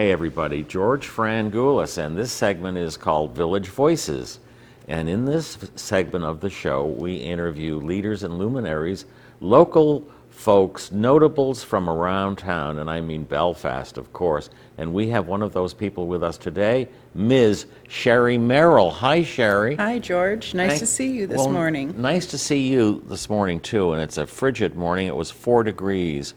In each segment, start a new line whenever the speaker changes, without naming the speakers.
Hey, everybody, George Frangoulis, and this segment is called Village Voices. And in this segment of the show, we interview leaders and luminaries, local folks, notables from around town, and I mean Belfast, of course. And we have one of those people with us today, Ms. Cherie Merrill. Hi, Cherie.
Hi, George. Nice to see you this
well,
morning.
Nice to see you this morning, too. And it's a frigid morning. It was four degrees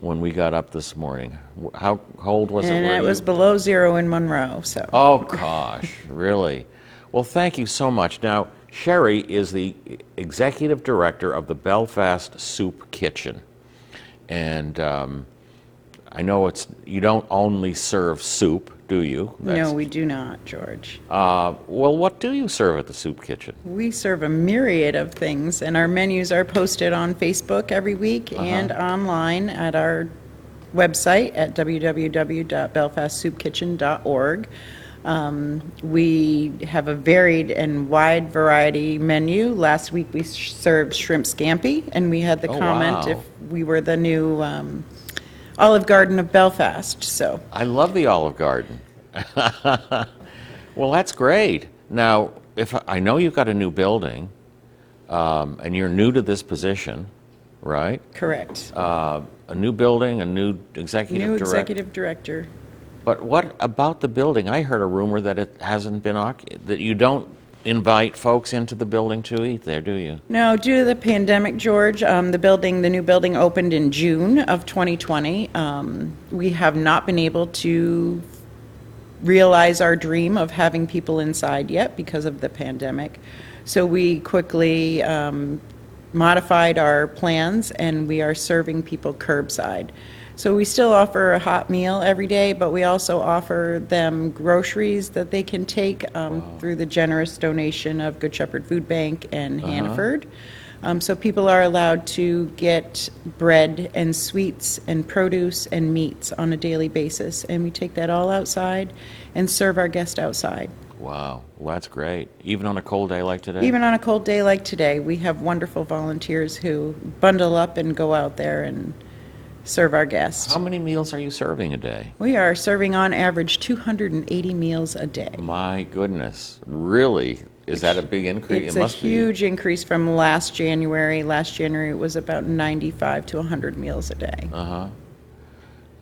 when we got up this morning. How cold was it?
And
where
it was below zero in Monroe, so.
Oh, gosh, really? Well, thank you so much. Now, Cherie is the executive director of the Belfast Soup Kitchen. And um, I know it's, you don't only serve soup, do you?
No, we do not, George.
Uh, well, what do you serve at the soup kitchen?
We serve a myriad of things, and our menus are posted on Facebook every week
Uh-huh.
and online at our website at www.belfastsoupkitchen.org. Um, We have a varied and wide variety menu. Last week, we served shrimp scampi, and we had the
Oh,
comment
wow.
if we were the new um, Olive Garden of Belfast, so.
I love the Olive Garden. well, that's great. Now, if I know you've got a new building, um, and you're new to this position, right?
Correct.
Uh, a new building, a new executive
New
director.
executive director.
But what about the building? I heard a rumor that it hasn't been occupied, that you don't invite folks into the building to eat there, do you?
No, due to the pandemic, George, um, the building, the new building opened in June of 2020. Um, we have not been able to realize our dream of having people inside yet because of the pandemic. So we quickly um, modified our plans and we are serving people curbside. So we still offer a hot meal every day, but we also offer them groceries that they can take um, through the generous donation of Good Shepherd Food Bank and Hannaford. Um, So people are allowed to get bread and sweets and produce and meats on a daily basis, and we take that all outside and serve our guests outside.
Wow, well, that's great. Even on a cold day like today?
Even on a cold day like today, we have wonderful volunteers who bundle up and go out there and serve our guests.
How many meals are you serving a day?
We are serving on average 280 meals a day.
My goodness, really? Is that a big increase?
It's
It
a
must be.
huge increase from last January. Last January, it was about 95 to 100 meals a day.
Uh-huh.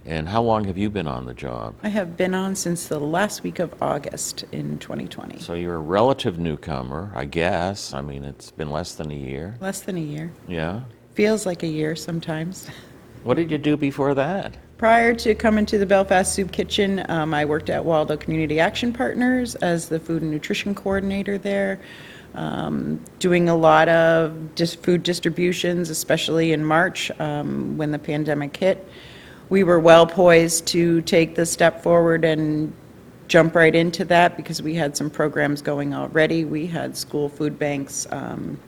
And how long have you been on the job?
I have been on since the last week of August in 2020.
So you're a relative newcomer, I guess. I mean, it's been less than a year.
Less than a year.
Yeah.
Feels like a year sometimes.
What did you do before that?
Prior to coming to the Belfast Soup Kitchen, um, I worked at Waldo Community Action Partners as the food and nutrition coordinator there, um, doing a lot of dis- food distributions, especially in March um, when the pandemic hit. We were well poised to take the step forward and jump right into that because we had some programs going already. We had school food banks. Um,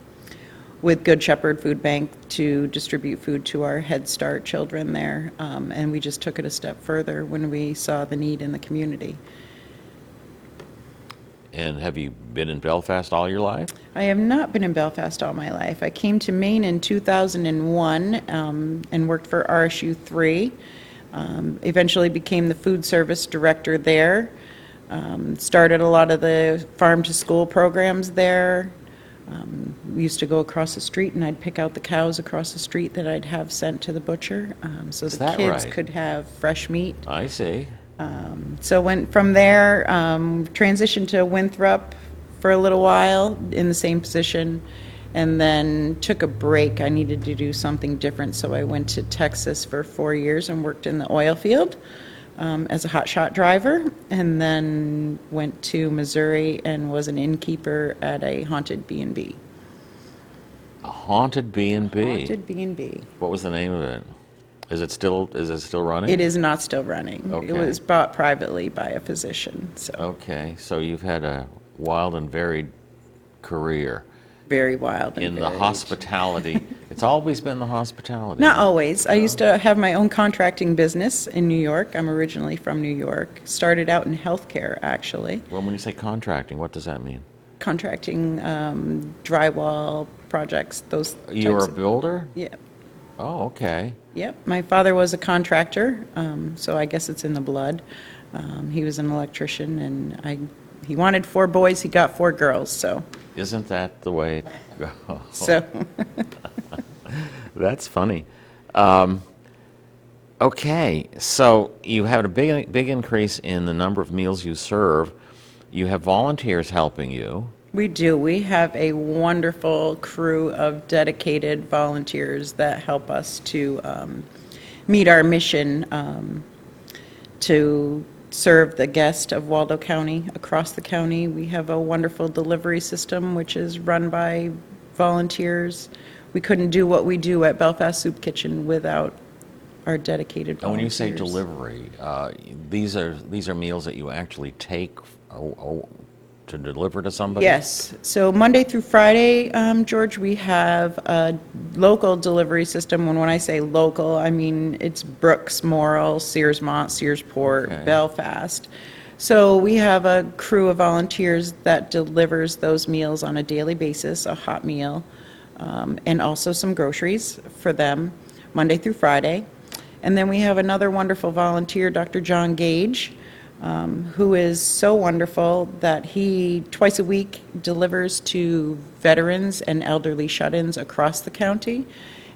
with Good Shepherd Food Bank to distribute food to our Head Start children there. Um, And we just took it a step further when we saw the need in the community.
And have you been in Belfast all your life?
I have not been in Belfast all my life. I came to Maine in 2001 um, and worked for RSU 3. Um, Eventually became the food service director there. Um, Started a lot of the farm-to-school programs there. Um, We used to go across the street and I'd pick out the cows across the street that I'd have sent to the butcher um, so
Is
the
that
kids
right?
could have fresh meat.
I see.
So went from there, um, transitioned to Winthrop for a little while in the same position, and then took a break. I needed to do something different, so I went to Texas for four years and worked in the oil field um, as a hotshot driver, and then went to Missouri and was an innkeeper at a haunted B and B.
A haunted B and B.
Haunted B and B.
What was the name of it? Is it still is it still running?
It is not still running.
Okay.
It was bought privately by a physician, so
Okay, so you've had a wild and varied career
very wild and
in the
varied.
hospitality. it's always been the hospitality.
Not always. I used to have my own contracting business in New York. I'm originally from New York. Started out in healthcare, actually.
Well, when you say contracting, what does that mean?
Contracting um, drywall projects, those
You're
types
a
of-
builder?
Yeah.
Oh, okay.
Yep. My father was a contractor, um, so I guess it's in the blood. Um, He was an electrician, and I, he wanted four boys, he got four girls, so,
Isn't that the way? it goes?
so,
That's funny. Um, okay, so you had a big, big increase in the number of meals you serve. You have volunteers helping you.
we do. We have a wonderful crew of dedicated volunteers that help us to um, meet our mission um, to serve the guest of Waldo County across the county. We have a wonderful delivery system which is run by volunteers. We couldn't do what we do at Belfast Soup Kitchen without our dedicated
And
volunteers.
when you say delivery, uh, these are these are meals that you actually take oh, oh, to deliver to somebody.
Yes. So Monday through Friday, um, George, we have a local delivery system. And when I say local, I mean it's Brooks, Morrill, Searsmont, Searsport,
Okay.
Belfast. So we have a crew of volunteers that delivers those meals on a daily basis, a hot meal, um, and also some groceries for them, Monday through Friday. And then we have another wonderful volunteer, Dr. John Gage, um, who is so wonderful that he, twice a week, delivers to veterans and elderly shut-ins across the county.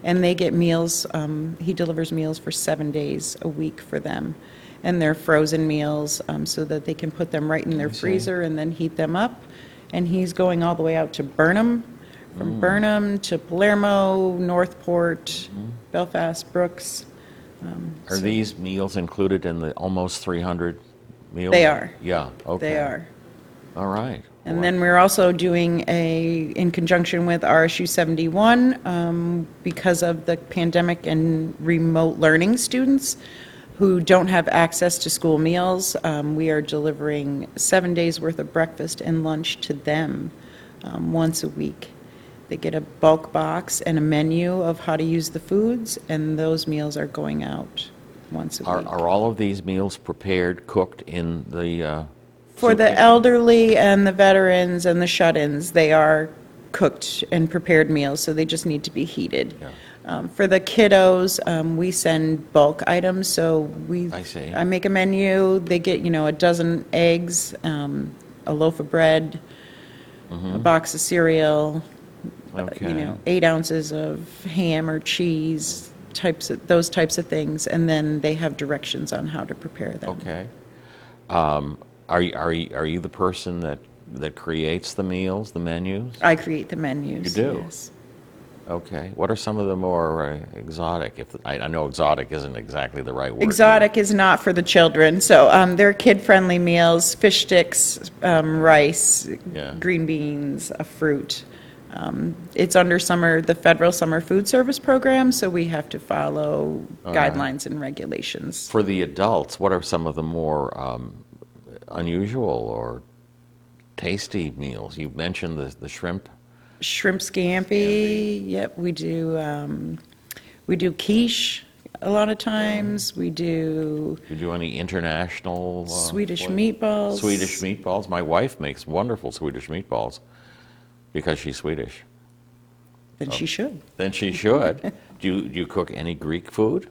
And they get meals, um, he delivers meals for seven days a week for them. And they're frozen meals, um, so that they can put them right in their freezer and then heat them up. And he's going all the way out to Burnham, from Burnham to Palermo, Northport, Belfast, Brooks.
Are these meals included in the almost 300 meals?
They are.
Yeah. Okay.
They are.
All right.
And then we're also doing a, in conjunction with RSU 71, um, because of the pandemic and remote learning students who don't have access to school meals, um, we are delivering seven days' worth of breakfast and lunch to them um, once a week. They get a bulk box and a menu of how to use the foods, and those meals are going out once a
Are,
week.
are all of these meals prepared, cooked in the? Uh,
For the elderly and the veterans and the shut-ins, they are cooked and prepared meals, so they just need to be heated. Um, For the kiddos, um, we send bulk items, so we.
I see.
I make a menu, they get, you know, a dozen eggs, um, a loaf of bread, a box of cereal, uh,
Okay.
you know, eight ounces of ham or cheese, types of, those types of things, and then they have directions on how to prepare them.
Okay. Um, are you, are you, are you the person that, that creates the meals, the menus?
I create the menus.
You do?
yes.
Okay. What are some of the more uh, exotic? If I, I know exotic isn't exactly the right word.
Exotic is not for the children, so um, they're kid-friendly meals, fish sticks, um, rice,
Yeah.
green beans, a fruit. Um, It's under summer, the federal summer food service program, so we have to follow guidelines and regulations.
For the adults, what are some of the more um, unusual or tasty meals? You mentioned the, the shrimp.
Shrimp scampi, yep, we do, um, we do quiche a lot of times, we do
Do you do any international? uh,
Swedish
flavor?
meatballs.
Swedish meatballs. My wife makes wonderful Swedish meatballs because she's Swedish.
Then she should.
Then she should. do, you, do you cook any Greek food?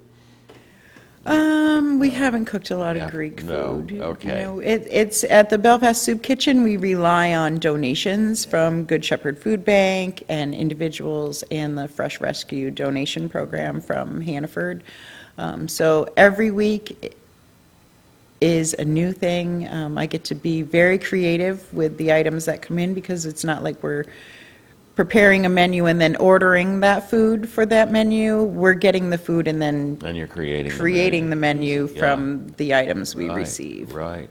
Um, we haven't cooked a lot
Yeah,
of Greek
no,
food. You
okay.
know, it, it's at the Belfast Soup Kitchen. We rely on donations from Good Shepherd Food Bank and individuals and the Fresh Rescue donation program from Hannaford. Um, so every week is a new thing. Um, I get to be very creative with the items that come in because it's not like we're preparing a menu and then ordering that food for that menu. We're getting the food and then
And you're creating
creating the menu
Yeah.
from the items we
Right,
receive.
Right.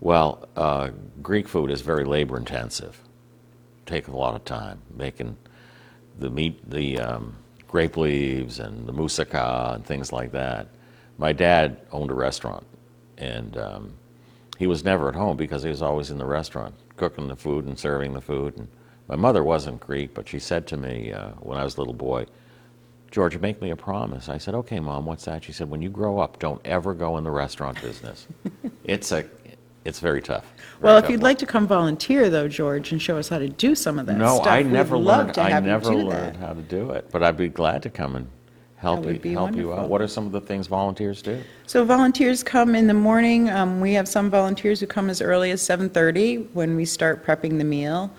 Well, uh, Greek food is very labor intensive. Take a lot of time making the meat, the um, grape leaves and the moussaka and things like that. My dad owned a restaurant, and um, he was never at home because he was always in the restaurant cooking the food and serving the food. And my mother wasn't Greek, but she said to me uh, when I was a little boy, George, make me a promise. I said, okay, Mom, what's that? She said, when you grow up, don't ever go in the restaurant business. it's a, it's very tough.
Well, if
tough
you'd
work.
like to come volunteer, though, George, and show us how to do some of that
No,
stuff,
I
we'd
never
love
learned.
to
I
have you
never learned
that.
how to do it, but I'd be glad to come and help you,
would be
help you out?
wonderful.
What are some of the things volunteers do?
So volunteers come in the morning. Um, we have some volunteers who come as early as 7:30 when we start prepping the meal.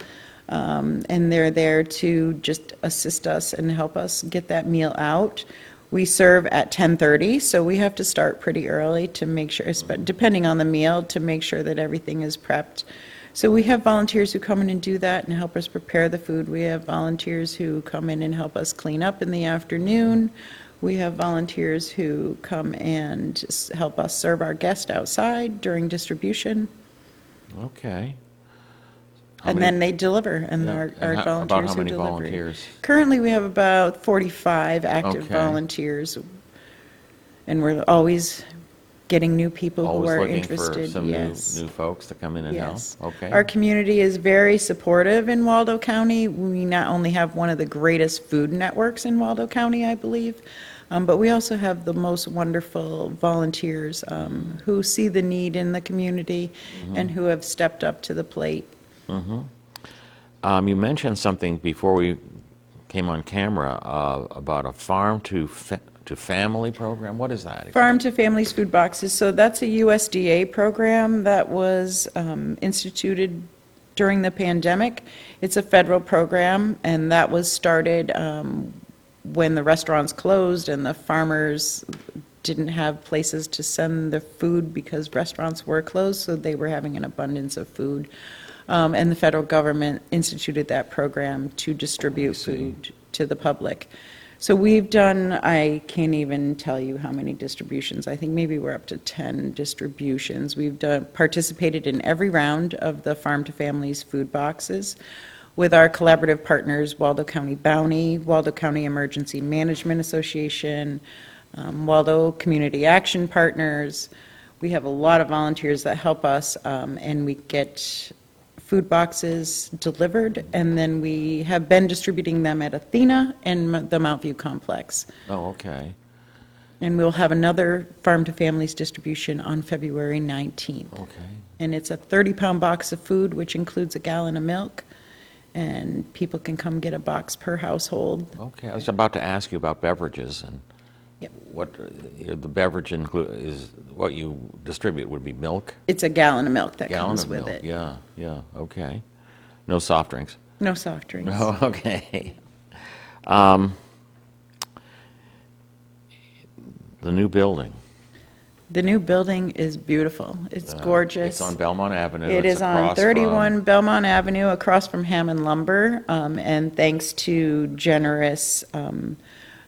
Um, and they're there to just assist us and help us get that meal out. We serve at 10:30, so we have to start pretty early to make sure, espe- depending on the meal, to make sure that everything is prepped. So we have volunteers who come in and do that and help us prepare the food. We have volunteers who come in and help us clean up in the afternoon. We have volunteers who come and s- help us serve our guests outside during distribution,
Okay. How
and
many-
then they deliver, and
Yeah,
our
and
our
how-
volunteers
About how
who
many
deliver.
volunteers?
Currently, we have about 45 active
Okay.
volunteers, and we're always getting new people who
Always
are
looking for
interested.
some
Yes.
new folks to come in and help?
Yes.
Okay.
Our community is very supportive in Waldo County. We not only have one of the greatest food networks in Waldo County, I believe, um, but we also have the most wonderful volunteers um, who see the need in the community
Mm-hmm.
and who have stepped up to the plate.
Um, you mentioned something before we came on camera, uh, about a farm to fa- to family program. What is that?
Farm to Families Food Boxes, so that's a USDA program that was um, instituted during the pandemic. It's a federal program, and that was started um, when the restaurants closed and the farmers didn't have places to send the food because restaurants were closed, so they were having an abundance of food. Um, And the federal government instituted that program to distribute food to the public. So we've done, I can't even tell you how many distributions. I think maybe we're up to 10 distributions. We've done, participated in every round of the Farm to Families food boxes with our collaborative partners, Waldo County Bounty, Waldo County Emergency Management Association, um, Waldo Community Action Partners. We have a lot of volunteers that help us, um, and we get food boxes delivered, and then we have been distributing them at Athena and M- the Mount View Complex.
Oh, okay.
And we'll have another Farm to Families distribution on February 19th.
Okay.
And it's a 30-pound box of food, which includes a gallon of milk, and people can come get a box per household.
Okay. I was about to ask you about beverages and
Yep.
what uh, the beverage include is what you distribute would be milk,
It's a gallon of milk that
gallon
comes
of
with
milk.
it.
Yeah. Yeah. Okay. No soft drinks.
No soft drinks.
Oh, okay. Um, the new building.
The new building is beautiful. It's
uh,
Gorgeous.
It's on Belmont Avenue.
It
It's
is on
across
31
from-
Belmont Avenue, across from Hammond Lumber, um, and thanks to generous um,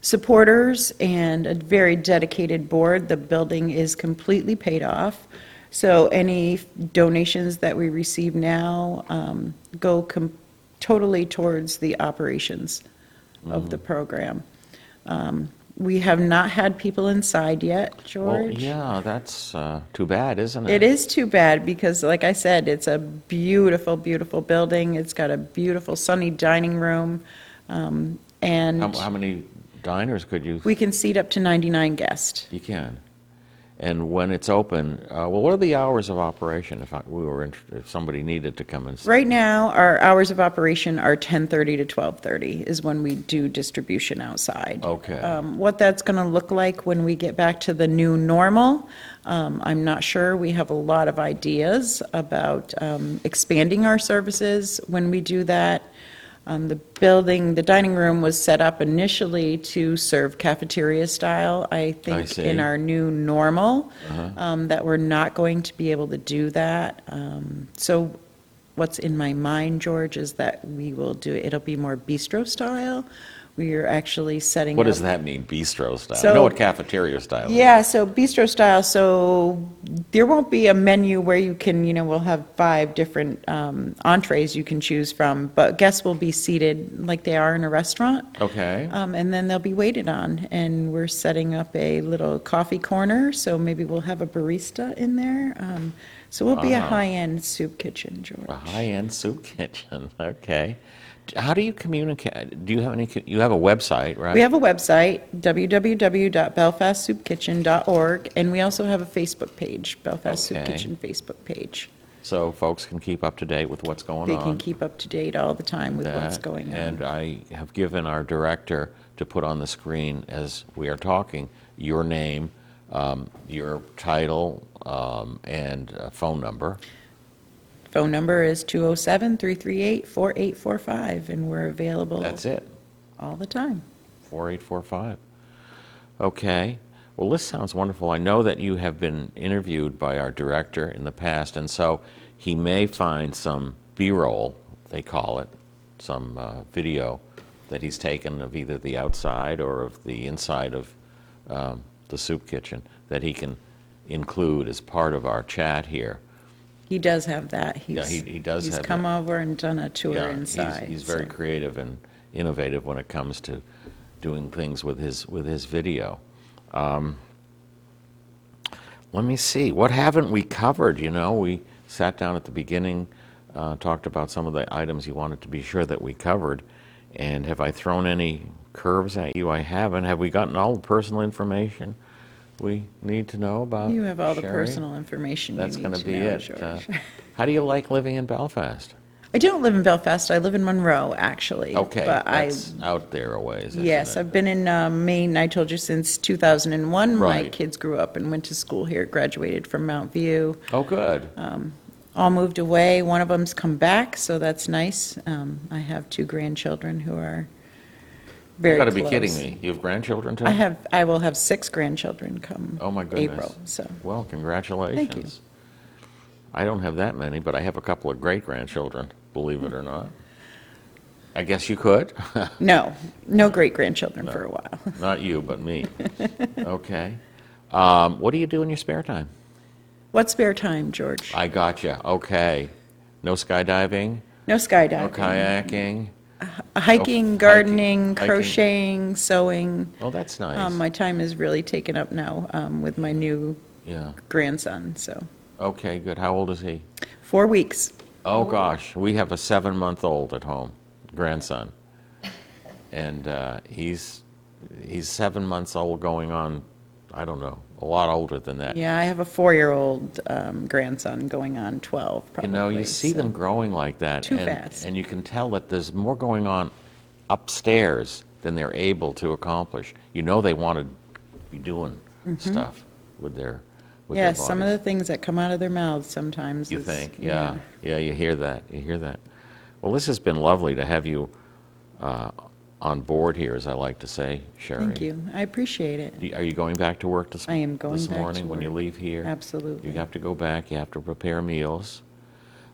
supporters and a very dedicated board, the building is completely paid off. So any donations that we receive now um, go com- totally towards the operations of the program. Um, We have not had people inside yet,
Well,
George.
yeah, that's uh, too bad, isn't it?
It is too bad because, like I said, it's a beautiful, beautiful building. It's got a beautiful sunny dining room, um, and
How, how many diners could you?
we can seat up to 99 guests.
You can. And when it's open, uh, well, what are the hours of operation if I, we were, int- if somebody needed to come and?
Right now, our hours of operation are 10:30 to 12:30 is when we do distribution outside.
Okay.
Um, What that's going to look like when we get back to the new normal, um, I'm not sure. We have a lot of ideas about um, expanding our services when we do that. Um, The building, the dining room was set up initially to serve cafeteria style. I think
see.
in our new normal, um, that we're not going to be able to do that. Um, So what's in my mind, George, is that we will do, it'll be more bistro style. We are actually setting up.
What does that mean, bistro style? I
So-
know what cafeteria style is.
Yeah, so bistro style, so there won't be a menu where you can, you know, we'll have five different um, entrees you can choose from, but guests will be seated like they are in a restaurant.
Okay.
Um, and then they'll be waited on, and we're setting up a little coffee corner, so maybe we'll have a barista in there. Um, so we'll be a high-end soup kitchen, George.
A high-end soup kitchen, okay. How do you communicate? Do you have any, you have a website, right?
We have a website, www.belfastsoupkitchen.org, and we also have a Facebook page, Belfast Soup
Okay.
Kitchen Facebook page.
So folks can keep up to date with what's going on.
They
on.
can keep up to date all the time with what's
that,
going on.
And I have given our director to put on the screen as we are talking your name, um, your title, um, and uh, phone number.
Phone number is 207-338-4845, and we're available
That's it.
all the time.
4845. Okay. Well, this sounds wonderful. I know that you have been interviewed by our director in the past, and so he may find some B-roll, they call it, some uh, video that he's taken of either the outside or of the inside of um, the soup kitchen that he can include as part of our chat here.
He does have that. He's-
he- he does have
He's come
that.
over and done a tour
Yeah, he's-
inside.
He's very
so-
creative and innovative when it comes to doing things with his, with his video. Um, Let me see, what haven't we covered, you know? We sat down at the beginning, uh, talked about some of the items you wanted to be sure that we covered, and have I thrown any curves at you? I haven't. Have we gotten all the personal information we need to know about
You have all the
Cherie?
personal information you
That's
need
going to be
know,
it. Uh,
George.
How do you like living in Belfast?
I don't live in Belfast. I live in Monroe, actually.
Okay,
But I,
that's out there a ways, isn't
yes,
it?
I've been in uh, Maine, I told you, since 2001. My
Right.
kids grew up and went to school here, graduated from Mount View.
Oh, good.
All moved away. One of them's come back, so that's nice. Um, I have two grandchildren who are very
You
close.
gotta be kidding me. You have grandchildren too?
I have, I will have six grandchildren come
Oh, my goodness.
April, so.
Well, congratulations. I don't have that many, but I have a couple of great-grandchildren, believe it or not. I guess you could.
No, no great-grandchildren for a while.
Not you, but me. Okay. Um, What do you do in your spare time?
What spare time, George?
I gotcha. Okay. No skydiving?
No skydiving.
No
skydiving.
kayaking?
Hiking, gardening,
hiking.
crocheting, sewing.
Oh, that's
Um,
nice.
My time is really taken up now um, with my new
Yeah.
grandson, so.
Okay, good. How old is he?
Four weeks.
Oh, gosh, we have a seven-month-old at home, grandson. And uh, he's, he's seven months old going on, I don't know, a lot older than that.
Yeah, I have a four-year-old um, grandson going on 12,
You
probably.
know, you see
so-
them growing like that.
Too
and-
fast.
And you can tell that there's more going on upstairs than they're able to accomplish. You know they want to be doing stuff with their, with their
Yes, Mm-hmm. some of
bodies.
the things that come out of their mouths sometimes.
You
is-
think, yeah, yeah, you hear that, you hear that. Well, this has been lovely to have you uh, on board here, as I like to say, Cherie.
Thank you. I appreciate it.
Do Are you going back to work this?
I am going
This
back to
morning when you
work.
leave here?
Absolutely.
You have to go back, you have to prepare meals.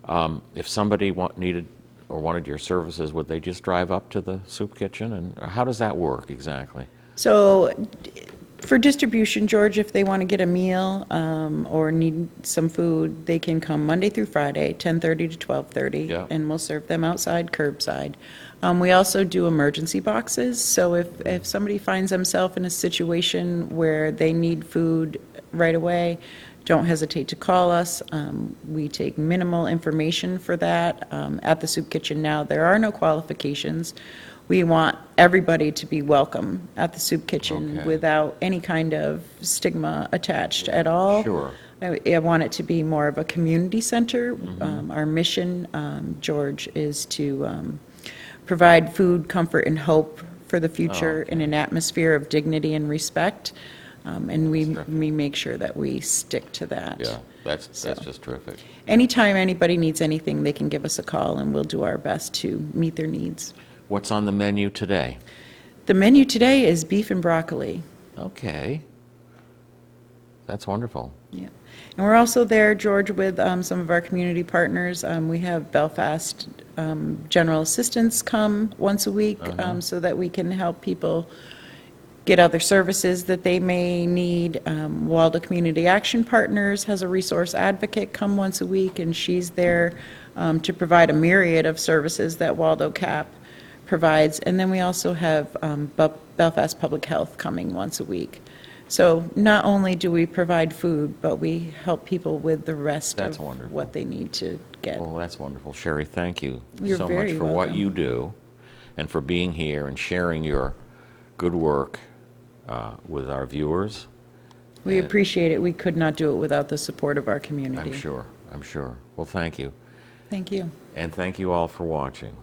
Um, If somebody want, needed or wanted your services, would they just drive up to the soup kitchen? And or how does that work exactly?
So d- for distribution, George, if they want to get a meal um, or need some food, they can come Monday through Friday, 10:30 to 12:30.
Yeah.
And we'll serve them outside curbside. Um, We also do emergency boxes, so if, if somebody finds themselves in a situation where they need food right away, don't hesitate to call us. Um, We take minimal information for that. Um, At the soup kitchen now, there are no qualifications. We want everybody to be welcome at the soup kitchen
Okay.
without any kind of stigma attached at all.
Sure.
I I want it to be more of a community center.
Mm-hmm.
Um, Our mission, um, George, is to um, provide food, comfort, and hope for the future in an atmosphere of dignity and respect. Um, And we, we make sure that we stick to that.
Yeah, that's, that's
So-
just terrific.
Anytime anybody needs anything, they can give us a call, and we'll do our best to meet their needs.
What's on the menu today?
The menu today is beef and broccoli.
Okay. That's wonderful.
Yeah. And we're also there, George, with um, some of our community partners. Um, We have Belfast um, General Assistance come once a week um, so that we can help people get other services that they may need. Um, Waldo Community Action Partners has a resource advocate come once a week, and she's there um, to provide a myriad of services that Waldo CAP provides. And then we also have um, Bel- Belfast Public Health coming once a week. So not only do we provide food, but we help people with the rest
That's
of
wonderful.
what they need to get.
Well, that's wonderful. Cherie, thank you
You're
so much
very
for what
welcome.
you do and for being here and sharing your good work uh, with our viewers.
We appreciate it. We could not do it without the support of our community.
I'm sure, I'm sure. Well, thank you.
Thank you.
And thank you all for watching.